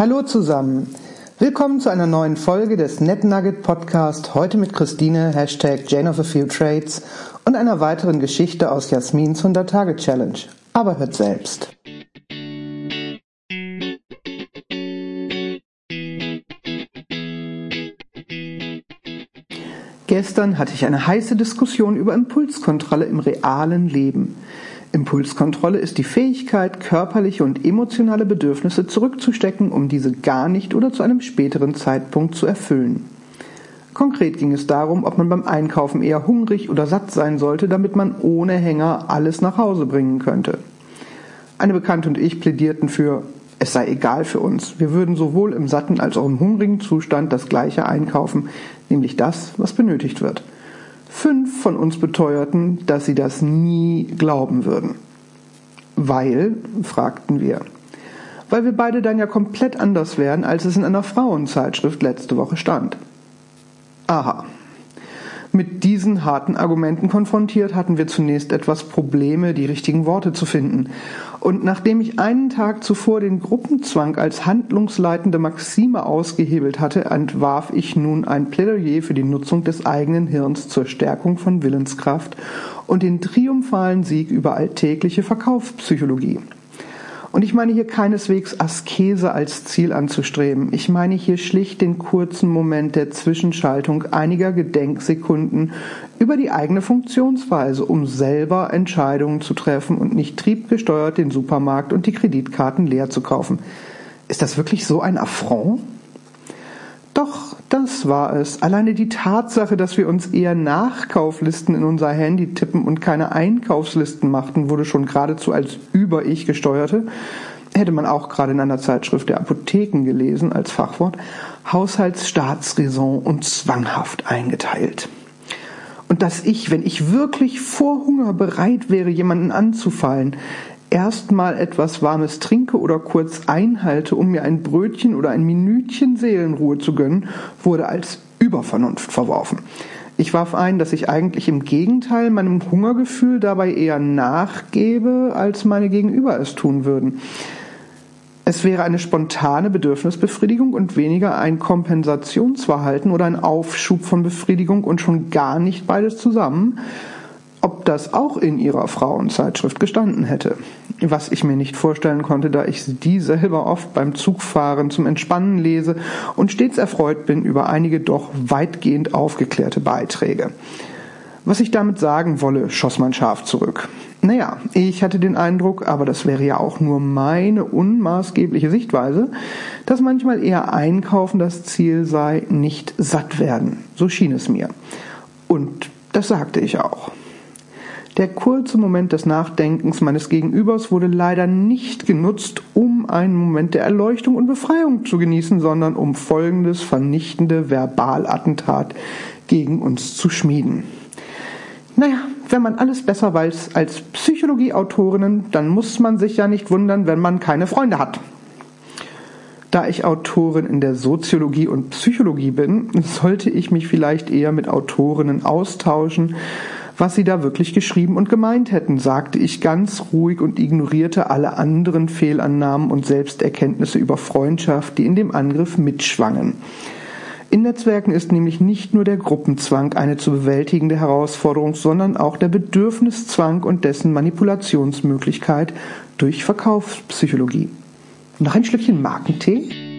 Hallo zusammen. Willkommen zu einer neuen Folge des NetNugget Podcast. Heute mit Christine, Hashtag Jane of a Few Trades und einer weiteren Geschichte aus Jasmins 100-Tage-Challenge. Aber hört selbst. Gestern hatte ich eine heiße Diskussion über Impulskontrolle im realen Leben. Impulskontrolle ist die Fähigkeit, körperliche und emotionale Bedürfnisse zurückzustecken, um diese gar nicht oder zu einem späteren Zeitpunkt zu erfüllen. Konkret ging es darum, ob man beim Einkaufen eher hungrig oder satt sein sollte, damit man ohne Hänger alles nach Hause bringen könnte. Eine Bekannte und ich plädierten für es sei egal für uns. Wir würden sowohl im satten als auch im hungrigen Zustand das gleiche einkaufen, nämlich das, was benötigt wird. Fünf von uns beteuerten, dass sie das nie glauben würden. Weil, fragten wir. Weil wir beide dann ja komplett anders wären, als es in einer Frauenzeitschrift letzte Woche stand. Aha. Mit diesen harten Argumenten konfrontiert hatten wir zunächst etwas Probleme, die richtigen Worte zu finden. Und nachdem ich einen Tag zuvor den Gruppenzwang als handlungsleitende Maxime ausgehebelt hatte, entwarf ich nun ein Plädoyer für die Nutzung des eigenen Hirns zur Stärkung von Willenskraft und den triumphalen Sieg über alltägliche Verkaufspsychologie. Und ich meine hier keineswegs Askese als Ziel anzustreben. Ich meine hier schlicht den kurzen Moment der Zwischenschaltung einiger Gedenksekunden über die eigene Funktionsweise, um selber Entscheidungen zu treffen und nicht triebgesteuert den Supermarkt und die Kreditkarten leer zu kaufen. Ist das wirklich so ein Affront? Doch, das war es. Alleine die Tatsache, dass wir uns eher Nachkauflisten in unser Handy tippen und keine Einkaufslisten machten, wurde schon geradezu als über-Ich gesteuerte. Hätte man auch gerade in einer Zeitschrift der Apotheken gelesen als Fachwort. Haushaltsstaatsräson und zwanghaft eingeteilt. Und dass ich, wenn ich wirklich vor Hunger bereit wäre, jemanden anzufallen, erstmal etwas Warmes trinke oder kurz einhalte, um mir ein Brötchen oder ein Minütchen Seelenruhe zu gönnen, wurde als Übervernunft verworfen. Ich warf ein, dass ich eigentlich im Gegenteil meinem Hungergefühl dabei eher nachgebe, als meine Gegenüber es tun würden. Es wäre eine spontane Bedürfnisbefriedigung und weniger ein Kompensationsverhalten oder ein Aufschub von Befriedigung und schon gar nicht beides zusammen, ob das auch in ihrer Frauenzeitschrift gestanden hätte. Was ich mir nicht vorstellen konnte, da ich die selber oft beim Zugfahren zum Entspannen lese und stets erfreut bin über einige doch weitgehend aufgeklärte Beiträge. Was ich damit sagen wolle, schoss mein Schaf zurück. Naja, ich hatte den Eindruck, aber das wäre ja auch nur meine unmaßgebliche Sichtweise, dass manchmal eher Einkaufen das Ziel sei, nicht satt werden. So schien es mir. Und das sagte ich auch. Der kurze Moment des Nachdenkens meines Gegenübers wurde leider nicht genutzt, um einen Moment der Erleuchtung und Befreiung zu genießen, sondern um folgendes vernichtende Verbalattentat gegen uns zu schmieden. Naja, wenn man alles besser weiß als Psychologieautorinnen, dann muss man sich ja nicht wundern, wenn man keine Freunde hat. Da ich Autorin in der Soziologie und Psychologie bin, sollte ich mich vielleicht eher mit Autorinnen austauschen, was sie da wirklich geschrieben und gemeint hätten, sagte ich ganz ruhig und ignorierte alle anderen Fehlannahmen und Selbsterkenntnisse über Freundschaft, die in dem Angriff mitschwangen. In Netzwerken ist nämlich nicht nur der Gruppenzwang eine zu bewältigende Herausforderung, sondern auch der Bedürfniszwang und dessen Manipulationsmöglichkeit durch Verkaufspsychologie. Noch ein Schlückchen Markentee?